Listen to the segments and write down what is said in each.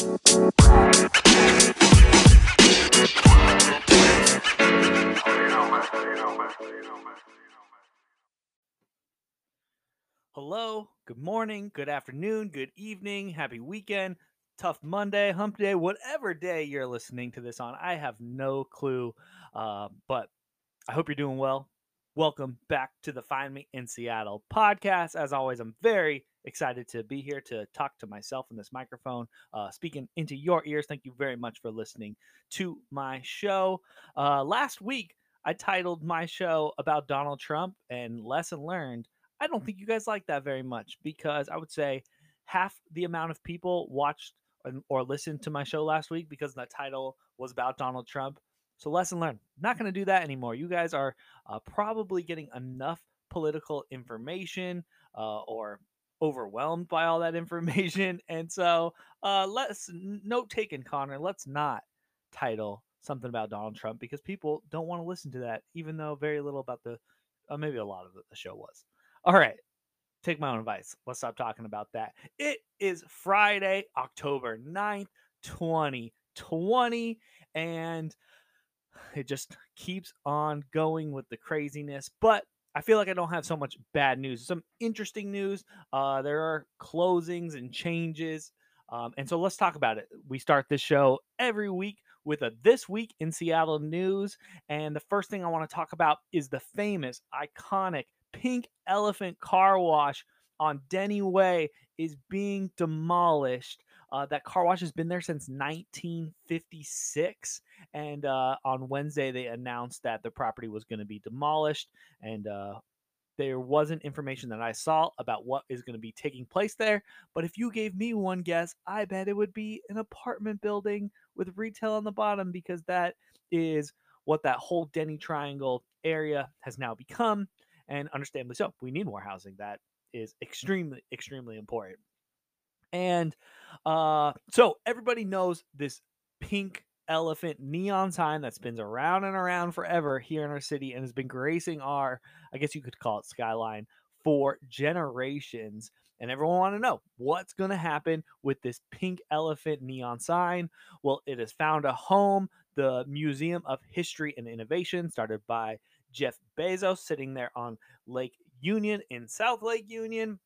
Hello, good morning, good afternoon, good evening, happy weekend, tough Monday, hump day, whatever day you're listening to this on. I have no clue, uh, but I hope you're doing well. Welcome back to the Find Me in Seattle podcast. As always, I'm very excited to be here to talk to myself in this microphone, uh, speaking into your ears. Thank you very much for listening to my show. Uh, last week, I titled my show about Donald Trump and lesson learned. I don't think you guys like that very much because I would say half the amount of people watched or listened to my show last week because the title was about Donald Trump. So, lesson learned. Not going to do that anymore. You guys are uh, probably getting enough political information uh, or overwhelmed by all that information. And so, uh, let's note taken, Connor. Let's not title something about Donald Trump because people don't want to listen to that, even though very little about the, uh, maybe a lot of the show was. All right. Take my own advice. Let's stop talking about that. It is Friday, October 9th, 2020. And it just keeps on going with the craziness. But I feel like I don't have so much bad news. Some interesting news. Uh, there are closings and changes. Um, and so let's talk about it. We start this show every week with a This Week in Seattle news. And the first thing I want to talk about is the famous, iconic Pink Elephant Car Wash on Denny Way is being demolished. Uh, that car wash has been there since 1956. And uh, on Wednesday, they announced that the property was going to be demolished. And uh, there wasn't information that I saw about what is going to be taking place there. But if you gave me one guess, I bet it would be an apartment building with retail on the bottom because that is what that whole Denny Triangle area has now become and understandably so. We need more housing. That is extremely, extremely important. And uh, so everybody knows this pink elephant neon sign that spins around and around forever here in our city and has been gracing our, I guess you could call it skyline, for generations. And everyone want to know what's going to happen with this pink elephant neon sign. Well, it has found a home. The Museum of History and Innovation, started by Jeff Bezos sitting there on Lake Union in South Lake Union.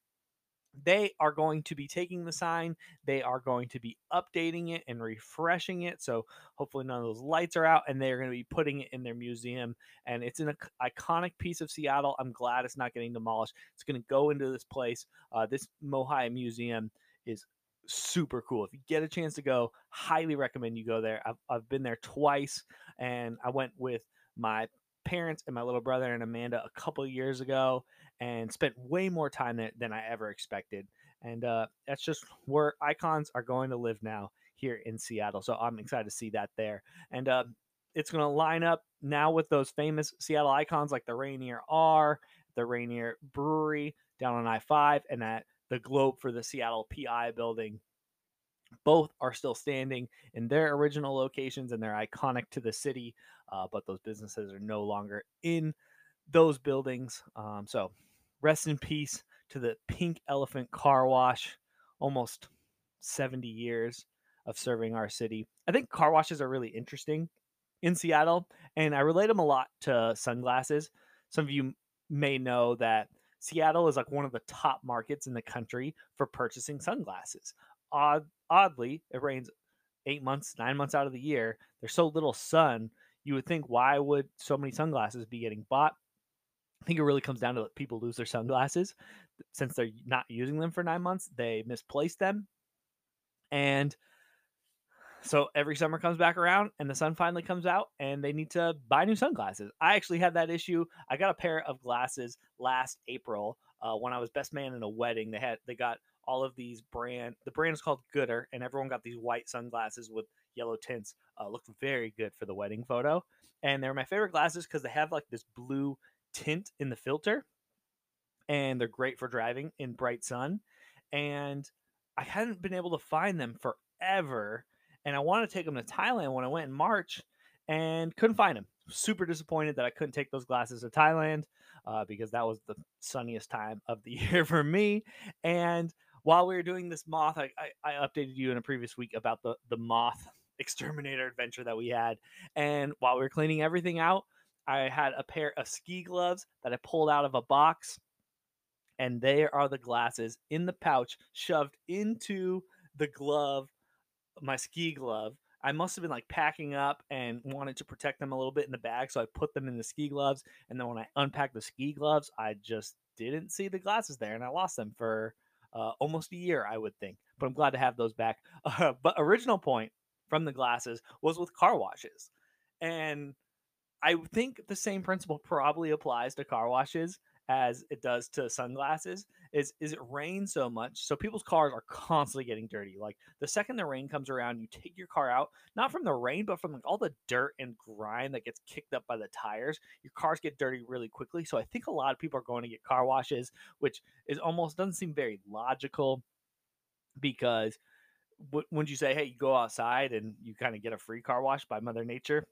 They are going to be taking the sign. They are going to be updating it and refreshing it. So hopefully none of those lights are out, and they are going to be putting it in their museum. And it's an iconic piece of Seattle. I'm glad it's not getting demolished. It's going to go into this place. Uh, this Mohai Museum is super cool. If you get a chance to go, highly recommend you go there. I've, I've been there twice, and I went with my parents and my little brother and Amanda a couple years ago and spent way more time there than I ever expected. And uh, that's just where icons are going to live now here in Seattle. So I'm excited to see that there. And uh, it's going to line up now with those famous Seattle icons like the Rainier R, the Rainier Brewery down on I 5, and at the Globe for the Seattle PI building both are still standing in their original locations and they're iconic to the city, uh, but those businesses are no longer in those buildings. Um, so, rest in peace to the Pink Elephant Car Wash, almost 70 years of serving our city. I think car washes are really interesting in Seattle, and I relate them a lot to sunglasses. Some of you may know that Seattle is like one of the top markets in the country for purchasing sunglasses odd, oddly, it rains eight months, nine months out of the year. There's so little sun. You would think, why would so many sunglasses be getting bought? I think it really comes down to people lose their sunglasses since they're not using them for nine months. They misplace them, and so every summer comes back around, and the sun finally comes out, and they need to buy new sunglasses. I actually had that issue. I got a pair of glasses last April uh, when I was best man in a wedding. They had they got all of these brand. The brand is called Goodr, and everyone got these white sunglasses with yellow tints. Uh, looked very good for the wedding photo, and they're my favorite glasses because they have like this blue tint in the filter, and they're great for driving in bright sun. And I hadn't been able to find them forever, and I wanted to take them to Thailand when I went in March, and couldn't find them. Super disappointed that I couldn't take those glasses to Thailand uh, because that was the sunniest time of the year for me. And while we were doing this moth, I, I, I updated you in a previous week about the the moth exterminator adventure that we had, and while we were cleaning everything out, I had a pair of ski gloves that I pulled out of a box, and there are the glasses in the pouch shoved into the glove, my ski glove. I must have been like packing up and wanted to protect them a little bit in the bag, so I put them in the ski gloves. And then when I unpacked the ski gloves, I just didn't see the glasses there, and I lost them for uh, almost a year, I would think. But I'm glad to have those back. Uh, but original point from the glasses was with car washes, and I think the same principle probably applies to car washes as it does to sunglasses is is it rains so much so people's cars are constantly getting dirty like the second the rain comes around you take your car out not from the rain but from like all the dirt and grime that gets kicked up by the tires your cars get dirty really quickly so i think a lot of people are going to get car washes which is almost doesn't seem very logical because wouldn't you say hey you go outside and you kind of get a free car wash by mother nature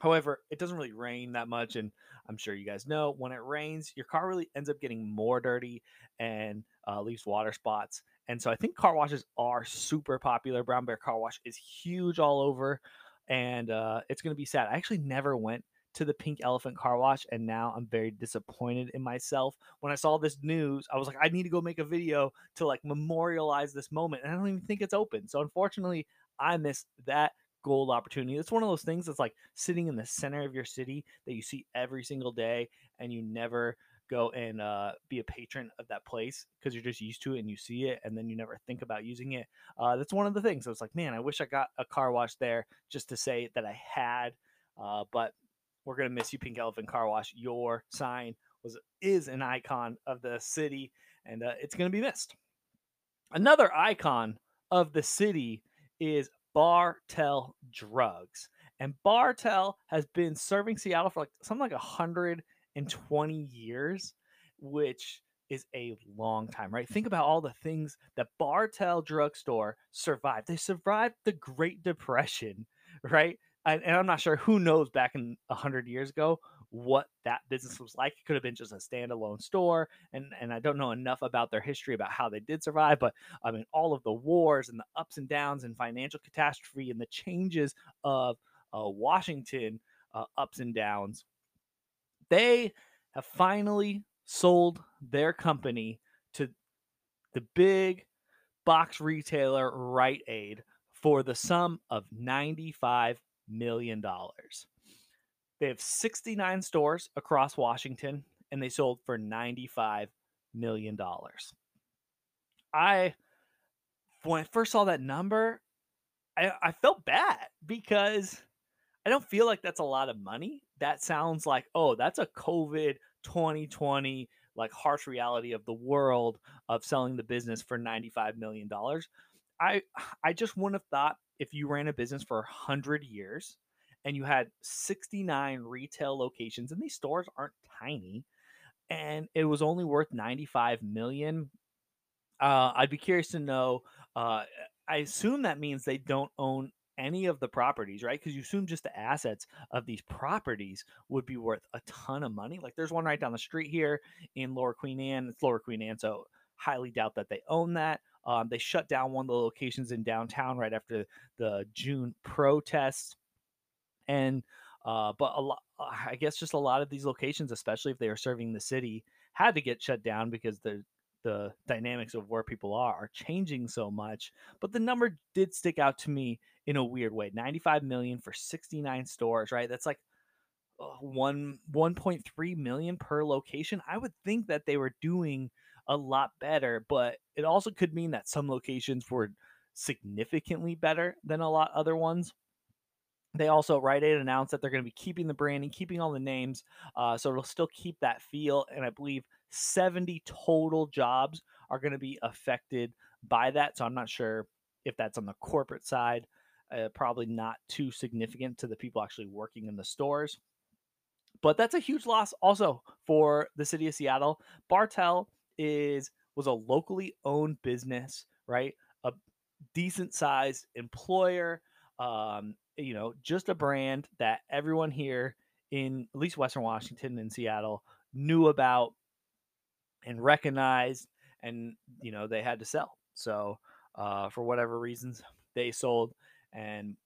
However, it doesn't really rain that much, and I'm sure you guys know when it rains, your car really ends up getting more dirty and uh, leaves water spots. And so I think car washes are super popular. Brown Bear Car Wash is huge all over, and uh, it's going to be sad. I actually never went to the Pink Elephant Car Wash, and now I'm very disappointed in myself. When I saw this news, I was like, I need to go make a video to like memorialize this moment, and I don't even think it's open. So unfortunately, I missed that gold opportunity. It's one of those things that's like sitting in the center of your city that you see every single day and you never go and uh, be a patron of that place because you're just used to it and you see it and then you never think about using it. Uh, that's one of the things. I was like, man, I wish I got a car wash there just to say that I had. Uh, but we're gonna miss you, Pink Elephant Car Wash. Your sign was is an icon of the city, and uh, it's gonna be missed. Another icon of the city is Bartell Drugs. And Bartell has been serving Seattle for like something like 120 years, which is a long time, right? Think about all the things that Bartell Drugstore survived. They survived the Great Depression, right? And, and I'm not sure who knows back in 100 years ago what that business was like. It could have been just a standalone store, and and I don't know enough about their history about how they did survive. But I mean, all of the wars and the ups and downs and financial catastrophe and the changes of uh, Washington uh, ups and downs, they have finally sold their company to the big box retailer Rite Aid for the sum of $95 million. They have 69 stores across Washington and they sold for $95 million. I, when I first saw that number, I, I felt bad because I don't feel like that's a lot of money. That sounds like, oh, that's a COVID 2020 like harsh reality of the world of selling the business for 95 million dollars. I I just wouldn't have thought if you ran a business for 100 years and you had 69 retail locations and these stores aren't tiny and it was only worth 95 million uh, i'd be curious to know uh, i assume that means they don't own any of the properties right? Because you assume just the assets of these properties would be worth a ton of money like there's one right down the street here in lower queen anne it's lower queen anne so highly doubt that they own that um, they shut down one of the locations in downtown right after the june protests and uh, but a lot, uh, I guess, just a lot of these locations, especially if they are serving the city, had to get shut down because the the dynamics of where people are are changing so much. But the number did stick out to me in a weird way: ninety-five million for sixty-nine stores. Right? That's like uh, one one point three million per location. I would think that they were doing a lot better, but it also could mean that some locations were significantly better than a lot other ones. They also, Rite Aid announced that they're going to be keeping the branding, keeping all the names, uh, so it'll still keep that feel. And I believe 70 total jobs are going to be affected by that. So I'm not sure if that's on the corporate side. Uh, probably not too significant to the people actually working in the stores. But that's a huge loss also for the city of Seattle. Bartell is was a locally owned business, right? A decent sized employer. Um, you know, just a brand that everyone here in at least Western Washington and Seattle knew about and recognized. and you know they had to sell. So uh, for whatever reasons, they sold, and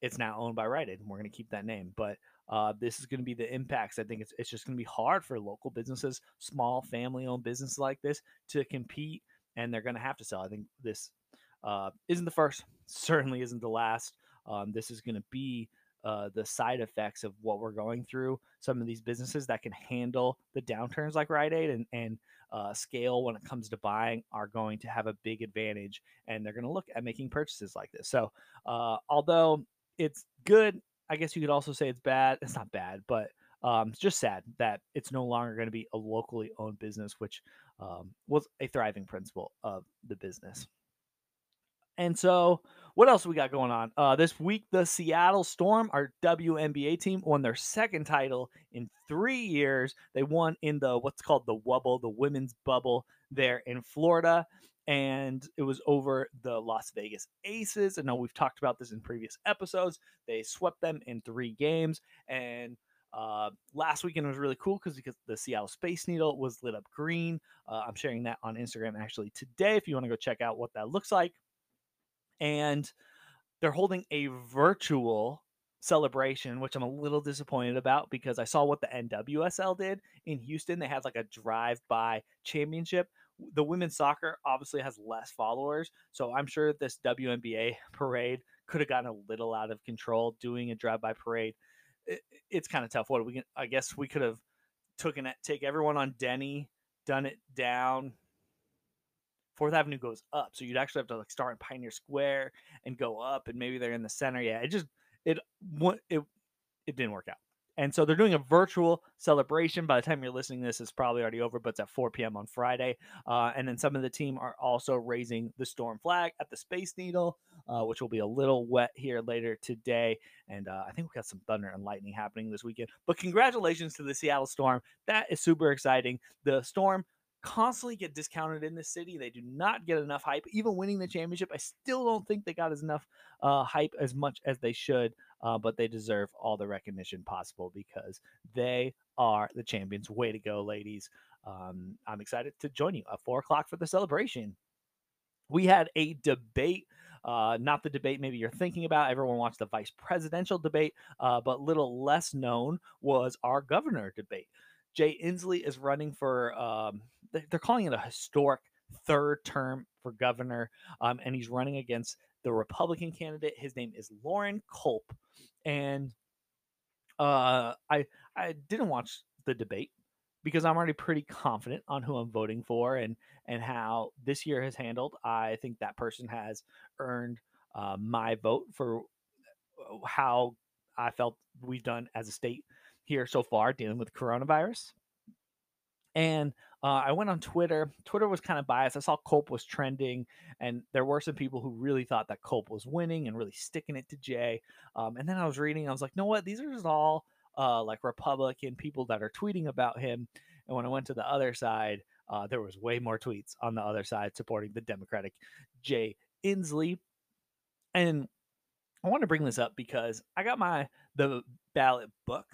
it's now owned by Rite Aid. And we're going to keep that name, but uh, this is going to be the impacts. I think it's it's just going to be hard for local businesses, small family-owned businesses like this, to compete, and they're going to have to sell. I think this uh, isn't the first, certainly isn't the last. Um, this is going to be uh, the side effects of what we're going through. Some of these businesses that can handle the downturns like Rite Aid and, and uh, scale when it comes to buying are going to have a big advantage and they're going to look at making purchases like this. So, uh, although it's good, I guess you could also say it's bad. It's not bad, but um, it's just sad that it's no longer going to be a locally owned business, which um, was a thriving principle of the business. And so, what else we got going on? Uh, this week, the Seattle Storm, our WNBA team, won their second title in three years. They won in the what's called the Wubble, the women's bubble there in Florida. And it was over the Las Vegas Aces. I know we've talked about this in previous episodes. They swept them in three games. And uh, last weekend was really cool because because the Seattle Space Needle was lit up green. Uh, I'm sharing that on Instagram actually today. If you want to go check out what that looks like and they're holding a virtual celebration, which I'm a little disappointed about because I saw what the NWSL did in Houston. They had like a drive-by championship. The women's soccer obviously has less followers, so I'm sure this WNBA parade could have gotten a little out of control doing a drive-by parade. It, it's kind of tough. What we can, I guess we could have taken it, take everyone on Denny, done it down, Fourth Avenue goes up, so you'd actually have to like start in Pioneer Square and go up, and maybe they're in the center. Yeah, it just it it it didn't work out. And so they're doing a virtual celebration. By the time you're listening to this, it's probably already over, but it's at 4 p.m. on Friday. Uh, and then some of the team are also raising the storm flag at the Space Needle, uh, which will be a little wet here later today. And uh, I think we got some thunder and lightning happening this weekend. But congratulations to the Seattle Storm. That is super exciting. The Storm constantly get discounted in this city. They do not get enough hype. Even winning the championship, I still don't think they got as enough uh, hype as much as they should. Uh, but they deserve all the recognition possible because they are the champions. Way to go, ladies! Um, I'm excited to join you at four o'clock for the celebration. We had a debate. Uh, not the debate maybe you're thinking about. Everyone watched the vice presidential debate, uh, but little less known was our governor debate. Jay Inslee is running for, um, they're calling it a historic third term for governor, um, and he's running against the Republican candidate. His name is Loren Culp, and uh, I I didn't watch the debate because I'm already pretty confident on who I'm voting for and and how this year has handled. I think that person has earned uh, my vote for uh, how I felt we've done as a state here so far dealing with coronavirus. And uh, I went on Twitter. Twitter was kind of biased. I saw Culp was trending, and there were some people who really thought that Culp was winning and really sticking it to Jay. Um, and then I was reading, I was like, no, what? These are just all uh, like Republican people that are tweeting about him. And when I went to the other side, uh, there was way more tweets on the other side supporting the Democratic Jay Inslee. And I want to bring this up because I got my the ballot book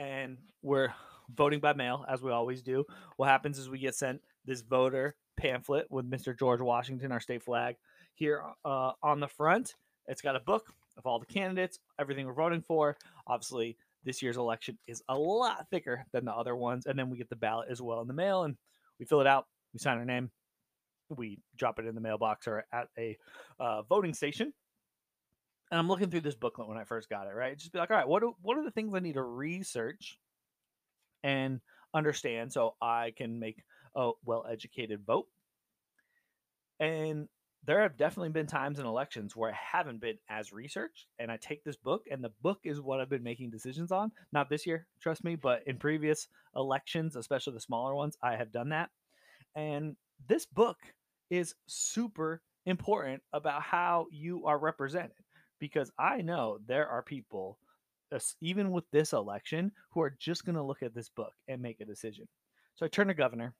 and we're voting by mail as we always do. What happens is we get sent this voter pamphlet with Mr. George Washington, our state flag, here uh, on the front. It's got a book of all the candidates, everything we're voting for. Obviously, this year's election is a lot thicker than the other ones, and then we get the ballot as well in the mail, and we fill it out. We sign our name. We drop it in the mailbox or at a uh, voting station, and I'm looking through this booklet when I first got it, right? Just be like, all right, what do, what are the things I need to research and understand so I can make a well educated vote? And there have definitely been times in elections where I haven't been as researched, and I take this book, and the book is what I've been making decisions on. Not this year, trust me, but in previous elections, especially the smaller ones, I have done that. And this book is super important about how you are represented because I know there are people, even with this election, who are just going to look at this book and make a decision. So I turn to governor.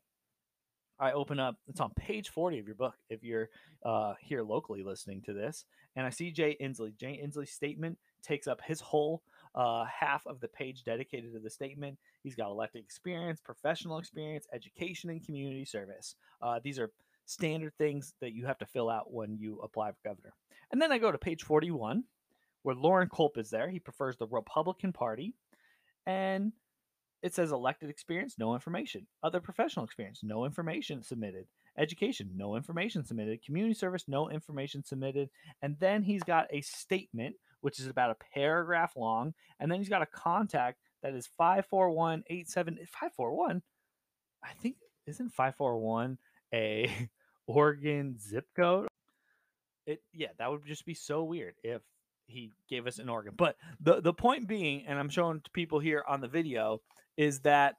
I open up, it's on page 40 of your book if you're uh, here locally listening to this. And I see Jay Inslee. Jay Inslee's statement takes up his whole uh, half of the page dedicated to the statement. He's got elected experience, professional experience, education, and community service. Uh, these are standard things that you have to fill out when you apply for governor. And then I go to page 41, where Loren Culp is there. He prefers the Republican Party. And it says elected experience, no information. Other professional experience, no information submitted. Education, no information submitted. Community service, no information submitted. And then he's got a statement, which is about a paragraph long. And then he's got a contact that is 541 541. I think, isn't 541 a Oregon zip code? It, yeah, that would just be so weird if he gave us an organ. But the, the point being, and I'm showing to people here on the video, is that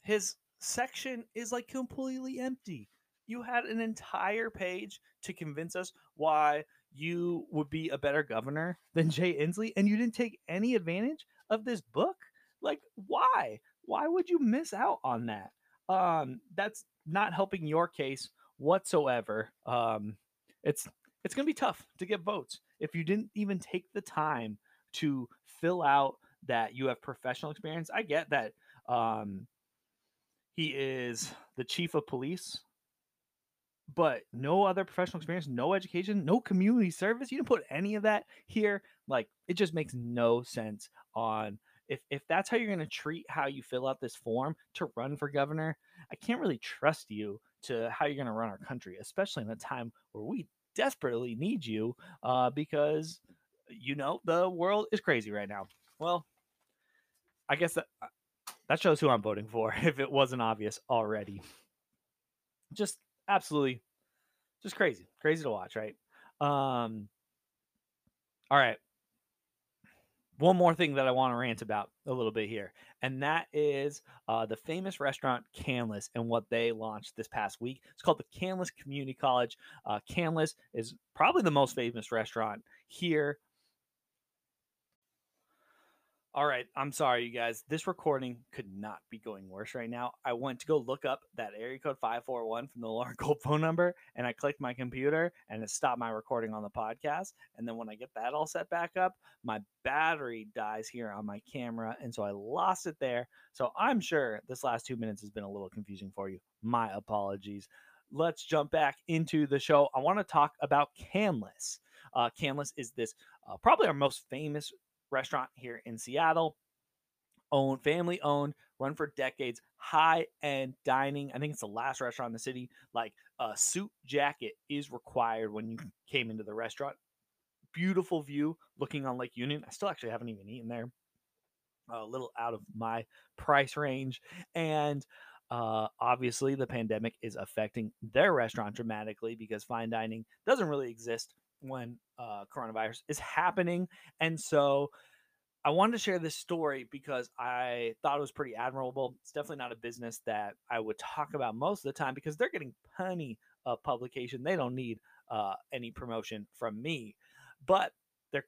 his section is like completely empty. You had an entire page to convince us why you would be a better governor than Jay Inslee, and you didn't take any advantage of this book. Like, why? Why would you miss out on that? Um, that's not helping your case whatsoever. Um, it's it's going to be tough to get votes if you didn't even take the time to fill out that you have professional experience. I get that um, he is the chief of police, but no other professional experience, no education, no community service. You didn't put any of that here. Like it just makes no sense on if if that's how you're going to treat how you fill out this form to run for governor. I can't really trust you to how you're going to run our country, especially in a time where we desperately need you uh, because you know the world is crazy right now. Well, I guess that uh, that shows who I'm voting for if it wasn't obvious already. Just absolutely just crazy. Crazy to watch, right? Um all right. One more thing that I want to rant about a little bit here, and that is uh, the famous restaurant Canlis and what they launched this past week. It's called the Canlis Community College. Uh, is probably the most famous restaurant here all right, I'm sorry, you guys. This recording could not be going worse right now. I went to go look up that area code 541 from the Loren Gold phone number, and I clicked my computer, and it stopped my recording on the podcast. And then when I get that all set back up, my battery dies here on my camera, and so I lost it there. So I'm sure this last two minutes has been a little confusing for you. My apologies. Let's jump back into the show. I want to talk about Canlis. Uh, Canlis is this uh, probably our most famous restaurant here in Seattle. Owned, family owned, run for decades, high end dining. I think it's the last restaurant in the city. Like a suit jacket is required when you came into the restaurant. Beautiful view looking on Lake Union. I still actually haven't even eaten there. A little out of my price range. And uh, obviously, the pandemic is affecting their restaurant dramatically because fine dining doesn't really exist when uh, coronavirus is happening. And so I wanted to share this story because I thought it was pretty admirable. It's definitely not a business that I would talk about most of the time because they're getting plenty of publication. They don't need uh, any promotion from me. But they're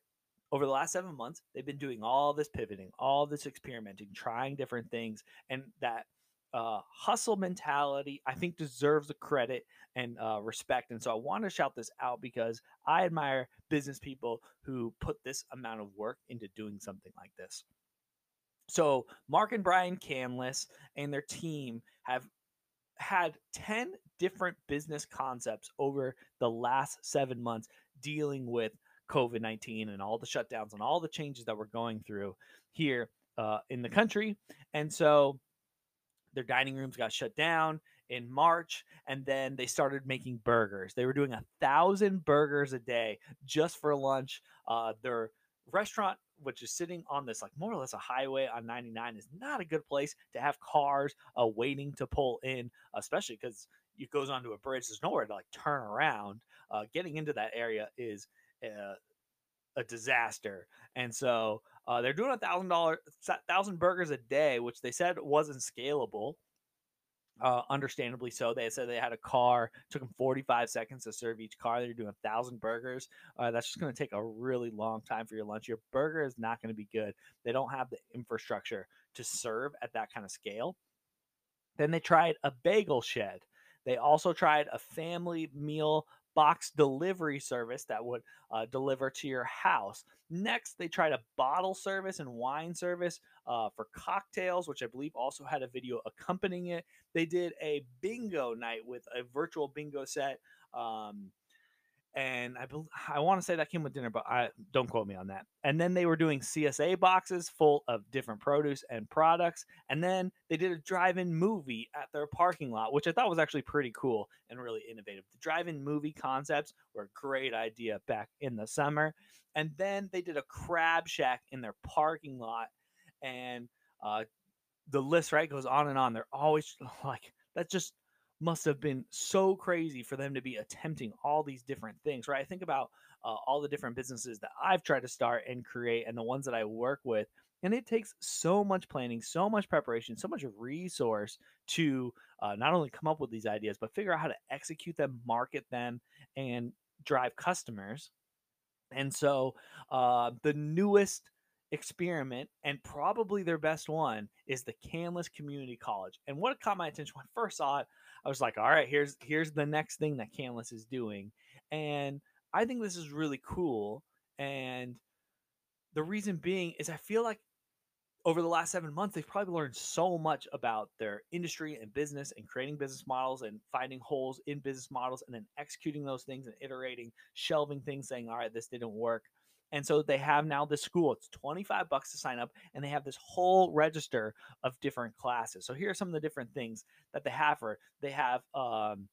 over the last seven months, they've been doing all this pivoting, all this experimenting, trying different things, and that uh, hustle mentality, I think deserves the credit and uh, respect. And so I want to shout this out because I admire business people who put this amount of work into doing something like this. So Mark and Brian Canlis and their team have had 10 different business concepts over the last seven months dealing with COVID 19 and all the shutdowns and all the changes that we're going through here uh, in the country. And so their dining rooms got shut down in March, and then they started making burgers. They were doing a thousand burgers a day just for lunch. Uh, their restaurant, which is sitting on this like more or less a highway on 99, is not a good place to have cars uh, waiting to pull in, especially because it goes onto a bridge. There's nowhere to like turn around. Uh, getting into that area is uh, a disaster, and so uh, they're doing a thousand dollar thousand burgers a day, which they said wasn't scalable. Uh, understandably so. They said they had a car, took them 45 seconds to serve each car. They're doing a thousand burgers. Uh, that's just going to take a really long time for your lunch. Your burger is not going to be good. They don't have the infrastructure to serve at that kind of scale. Then they tried a bagel shed. They also tried a family meal box delivery service that would uh, deliver to your house. Next, they tried a bottle service and wine service uh, for cocktails, which I believe also had a video accompanying it. They did a bingo night with a virtual bingo set. Um, and I bel I want to say that came with dinner, but I don't quote me on that. And then they were doing CSA boxes full of different produce and products, and then they did a drive-in movie at their parking lot, which I thought was actually pretty cool and really innovative. The drive-in movie concepts were a great idea back in the summer, and then they did a crab shack in their parking lot, and uh, the list right goes on and on. They're always like that's just must have been so crazy for them to be attempting all these different things, right? I think about uh, all the different businesses that I've tried to start and create and the ones that I work with. And it takes so much planning, so much preparation, so much resource to uh, not only come up with these ideas, but figure out how to execute them, market them, and drive customers. And so uh, the newest experiment and probably their best one is the Canlis Community College. And what caught my attention when I first saw it, I was like, all right, here's here's the next thing that Canlis is doing. And I think this is really cool. And the reason being is I feel like over the last seven months, they've probably learned so much about their industry and business and creating business models and finding holes in business models and then executing those things and iterating, shelving things, saying, all right, this didn't work. And so they have now this school. It's 25 bucks to sign up, and they have this whole register of different classes. So here are some of the different things that they have for. They have um,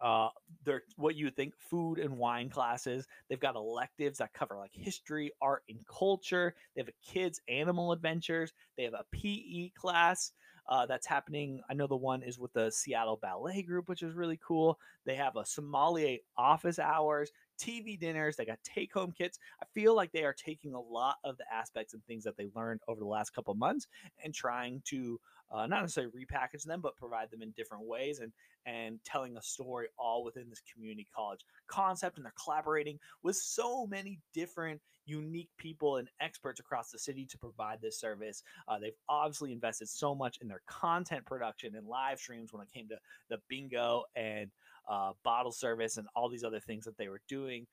uh, they're what you think food and wine classes. They've got electives that cover like history, art, and culture. They have a kids animal adventures. They have a PE class uh, that's happening. I know the one is with the Seattle Ballet Group, which is really cool. They have a sommelier office hours. TV dinners, they got take home kits. I feel like they are taking a lot of the aspects and things that they learned over the last couple months and trying to uh, not necessarily repackage them, but provide them in different ways and and telling a story all within this community college concept. And they're collaborating with so many different unique people and experts across the city to provide this service. Uh, they've obviously invested so much in their content production and live streams when it came to the bingo and uh, bottle service and all these other things that they were doing.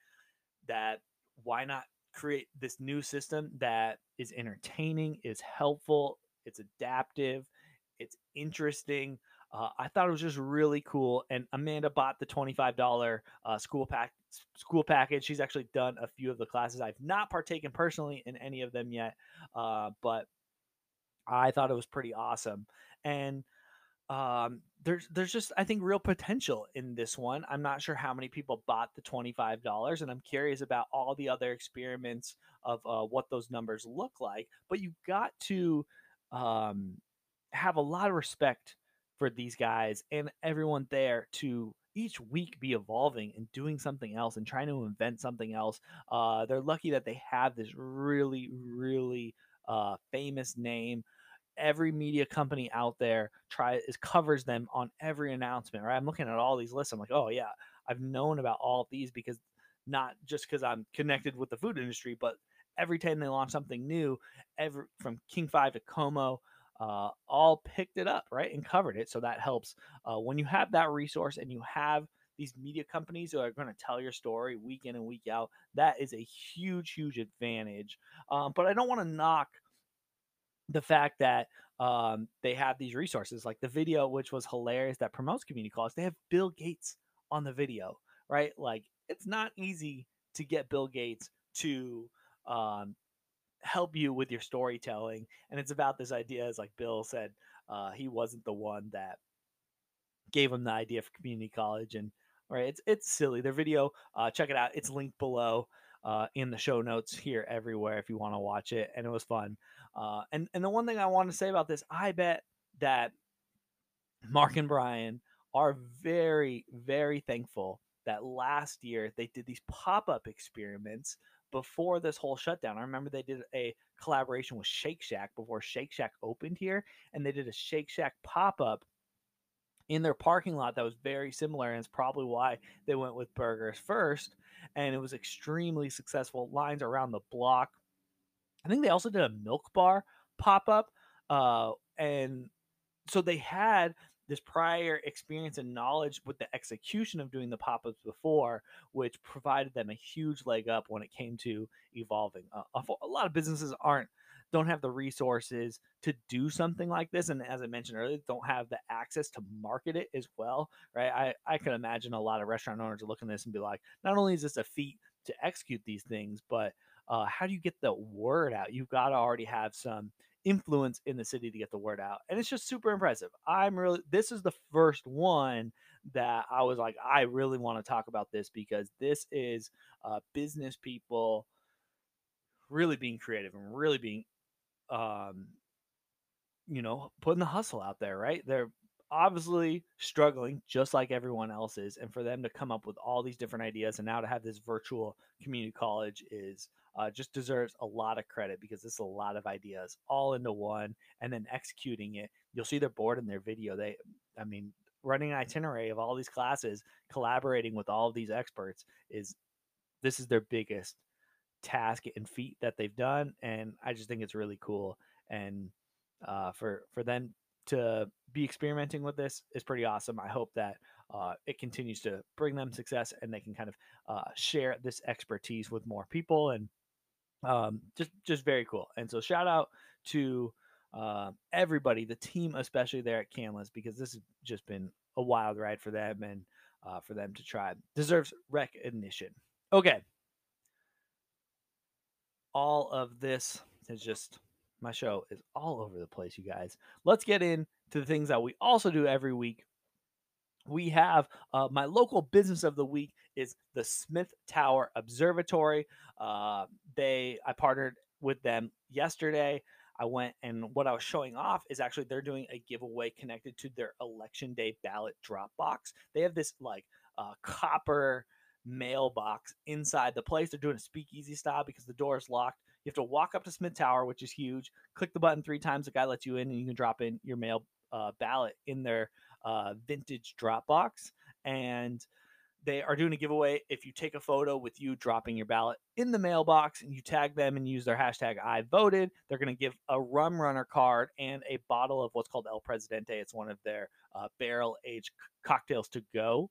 That why not create this new system that is entertaining, is helpful, it's adaptive, it's interesting. Uh, I thought it was just really cool. And Amanda bought the twenty-five dollar uh, school pack school package. She's actually done a few of the classes. I've not partaken personally in any of them yet, uh, but I thought it was pretty awesome. And um, there's there's just I think real potential in this one. I'm not sure how many people bought the twenty five dollars, and I'm curious about all the other experiments of uh, what those numbers look like. But you got to um, have a lot of respect for these guys and everyone there to each week be evolving and doing something else and trying to invent something else. Uh, they're lucky that they have this really really uh, famous name every media company out there try is covers them on every announcement right? I'm looking at all these lists i'm like oh yeah i've known about all these because not just because i'm connected with the food industry but every time they launch something new every from king 5 to KOMO uh, all picked it up right and covered it. So that helps uh, when you have that resource and you have these media companies who are going to tell your story week in and week out that is a huge huge advantage um, but i don't want to knock the fact that um, they have these resources like the video which was hilarious that promotes community college they have bill gates on the video right? Like it's not easy to get bill gates to um, help you with your storytelling and it's about this idea as like bill said uh, he wasn't the one that gave him the idea for community college and right it's it's silly their video uh, check it out it's linked below uh, in the show notes here everywhere if you want to watch it and it was fun uh, and and the one thing I want to say about this, I bet that Mark and Brian are very very thankful that last year they did these pop up experiments before this whole shutdown. I remember they did a collaboration with Shake Shack before Shake Shack opened here, and they did a Shake Shack pop up in their parking lot that was very similar, and it's probably why they went with burgers first. And it was extremely successful. Lines around the block I think they also did a milk bar pop up, uh, and so they had this prior experience and knowledge with the execution of doing the pop-ups before which provided them a huge leg up when it came to evolving uh, a lot of businesses aren't don't have the resources to do something like this and as i mentioned earlier don't have the access to market it as well right? I, I can imagine a lot of restaurant owners looking at this and be like not only is this a feat to execute these things but uh, how do you get the word out? You've got to already have some influence in the city to get the word out. And it's just super impressive. I'm really this is the first one that i was like i really want to talk about this because this is uh, business people really being creative and really being um, you know, putting the hustle out there, right? They're obviously struggling just like everyone else is. And for them to come up with all these different ideas and now to have this virtual community college is uh, just deserves a lot of credit because it's a lot of ideas all into one and then executing it. You'll see their board in their video. They, I mean, running an itinerary of all these classes, collaborating with all of these experts is this is their biggest task and feat that they've done, and I just think it's really cool. And uh, for for them to be experimenting with this is pretty awesome. I hope that uh, it continues to bring them success and they can kind of uh, share this expertise with more people and um, just just very cool. And so shout out to uh, everybody, the team especially there at Canlis because this has just been a wild ride for them and uh, for them to try deserves recognition. Okay, all of this is just my show is all over the place, you guys. Let's get into the things that we also do every week. We have uh, my local business of the week is the Smith Tower Observatory. Uh, they I partnered with them yesterday. I went and what I was showing off is actually they're doing a giveaway connected to their election day ballot drop box. They have this like uh, copper mailbox inside the place. They're doing a speakeasy style because the door is locked. You have to walk up to Smith Tower, which is huge. Click the button three times. The guy lets you in, and you can drop in your mail uh, ballot in their uh, vintage drop box. And they are doing a giveaway. If you take a photo with you dropping your ballot in the mailbox and you tag them and use their hashtag I voted, they're going to give a rum runner card and a bottle of what's called El Presidente. It's one of their uh, barrel aged cocktails to go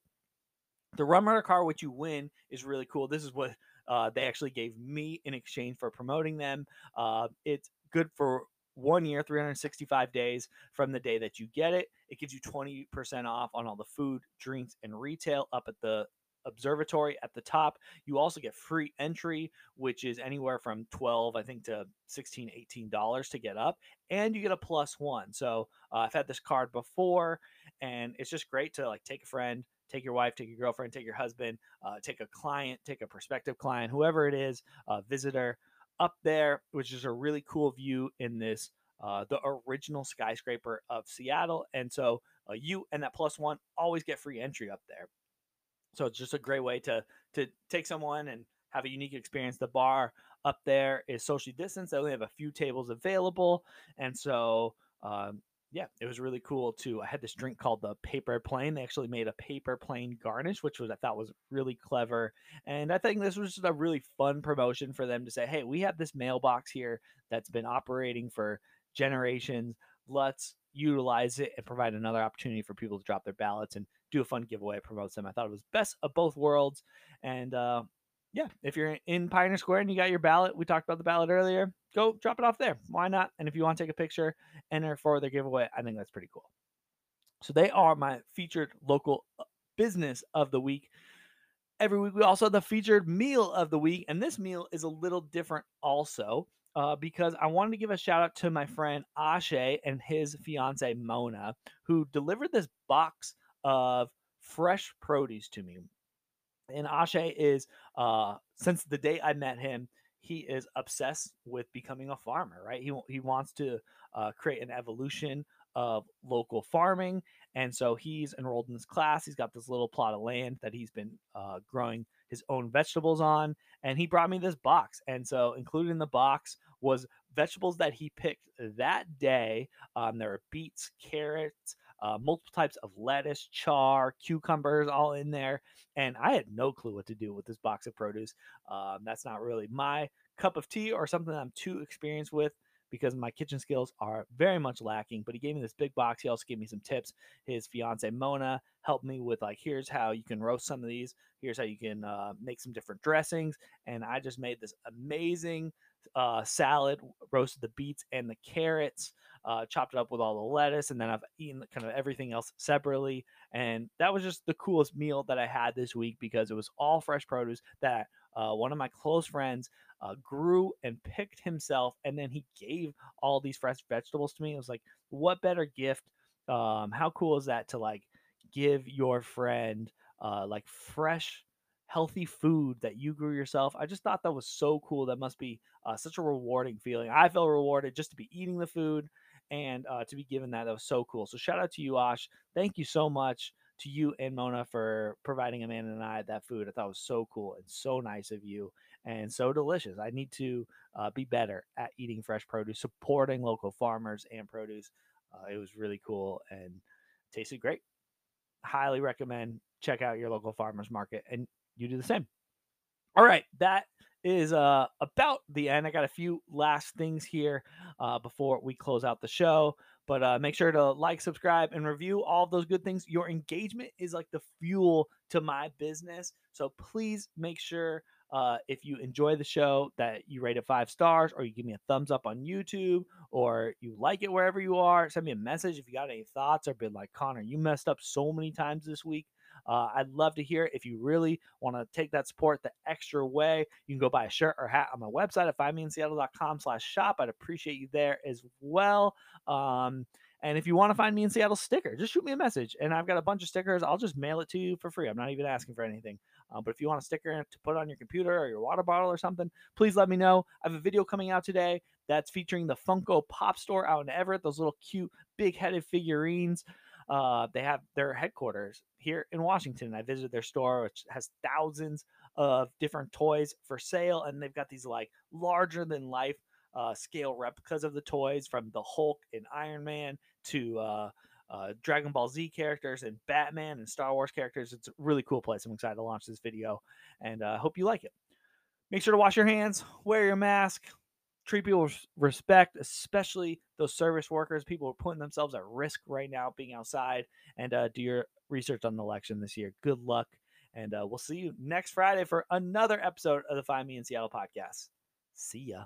the Rum Runner car, which you win, is really cool. This is what uh, they actually gave me in exchange for promoting them. Uh, it's good for one year, 365 days from the day that you get it. It gives you 20% off on all the food, drinks, and retail up at the observatory at the top. You also get free entry, which is anywhere from 12, I think, to 16, 18 dollars to get up, and you get a plus one. So uh, I've had this card before, and it's just great to like take a friend, take your wife, take your girlfriend, take your husband, uh, take a client, take a prospective client, whoever it is, a visitor up there, which is a really cool view in this, uh, the original skyscraper of Seattle. And so uh, you and that plus one always get free entry up there. So it's just a great way to to take someone and have a unique experience. The bar up there is socially distanced. They only have a few tables available, and so um, yeah, it was really cool too. I had this drink called the paper plane. They actually made a paper plane garnish, which was I thought was really clever. And I think this was just a really fun promotion for them to say, "Hey, we have this mailbox here that's been operating for generations. Let's utilize it and provide another opportunity for people to drop their ballots and do a fun giveaway. promotes them. I thought it was best of both worlds. And uh, yeah, if you're in Pioneer Square and you got your ballot, we talked about the ballot earlier, go drop it off there. Why not? And if you want to take a picture, enter for their giveaway. I think that's pretty cool. So they are my featured local uh, business of the week. Every week, we also have the featured meal of the week. And this meal is a little different also uh, because I wanted to give a shout out to my friend Ashe and his fiance Mona, who delivered this box of fresh produce to me and Ashe is uh since the day I met him, he is obsessed with becoming a farmer, right? He he wants to uh, create an evolution of local farming, and so he's enrolled in this class. He's got this little plot of land that he's been uh, growing his own vegetables on, and he brought me this box. And so included in the box was vegetables that he picked that day. Um, there are beets, carrots, uh, multiple types of lettuce, char, cucumbers, all in there. And I had no clue what to do with this box of produce. Um, that's not really my cup of tea or something I'm too experienced with because my kitchen skills are very much lacking. But he gave me this big box. He also gave me some tips. His fiance Mona helped me with like, here's how you can roast some of these. Here's how you can uh, make some different dressings. And I just made this amazing uh, salad, roasted the beets and the carrots, uh, chopped it up with all the lettuce, and then I've eaten kind of everything else separately. And that was just the coolest meal that I had this week because it was all fresh produce that uh, one of my close friends uh, grew and picked himself, and then he gave all these fresh vegetables to me. It was like, what better gift? Um, how cool is that to like give your friend uh, like fresh healthy food that you grew yourself. I just thought that was so cool. That must be uh, such a rewarding feeling. I felt rewarded just to be eating the food and uh, to be given that. That was so cool. So shout out to you, Ash. Thank you so much to you and Mona for providing Amanda and I that food. I thought was so cool and so nice of you and so delicious. I need to uh, be better at eating fresh produce, supporting local farmers and produce. Uh, it was really cool and tasted great. Highly recommend check out your local farmers market and you do the same. All right, that is uh, about the end. I got a few last things here uh, before we close out the show. But uh, make sure to like, subscribe, and review all those good things. Your engagement is like the fuel to my business. So please make sure uh, if you enjoy the show that you rate it five stars or you give me a thumbs up on YouTube or you like it wherever you are. Send me a message if you got any thoughts or been like, Connor, you messed up so many times this week. Uh, I'd love to hear if you really want to take that support the extra way. You can go buy a shirt or hat on my website at findmeinseattle.com slash shop. I'd appreciate you there as well. Um, and if you want to find me in Seattle sticker, just shoot me a message. And I've got a bunch of stickers. I'll just mail it to you for free. I'm not even asking for anything. Uh, but if you want a sticker to put on your computer or your water bottle or something, please let me know. I have a video coming out today that's featuring the Funko Pop Store out in Everett. Those little cute, big headed figurines. Uh, they have their headquarters here in Washington. I visited their store, which has thousands of different toys for sale, and they've got these like larger than life uh, scale replicas of the toys from the Hulk and Iron Man to uh, uh, Dragon Ball Z characters and Batman and Star Wars characters. It's a really cool place. I'm excited to launch this video, and I uh, hope you like it. Make sure to wash your hands, wear your mask, treat people with respect, especially those service workers. People are putting themselves at risk right now being outside. And uh, do your research on the election this year. Good luck. And uh, we'll see you next Friday for another episode of the Find Me in Seattle podcast. See ya.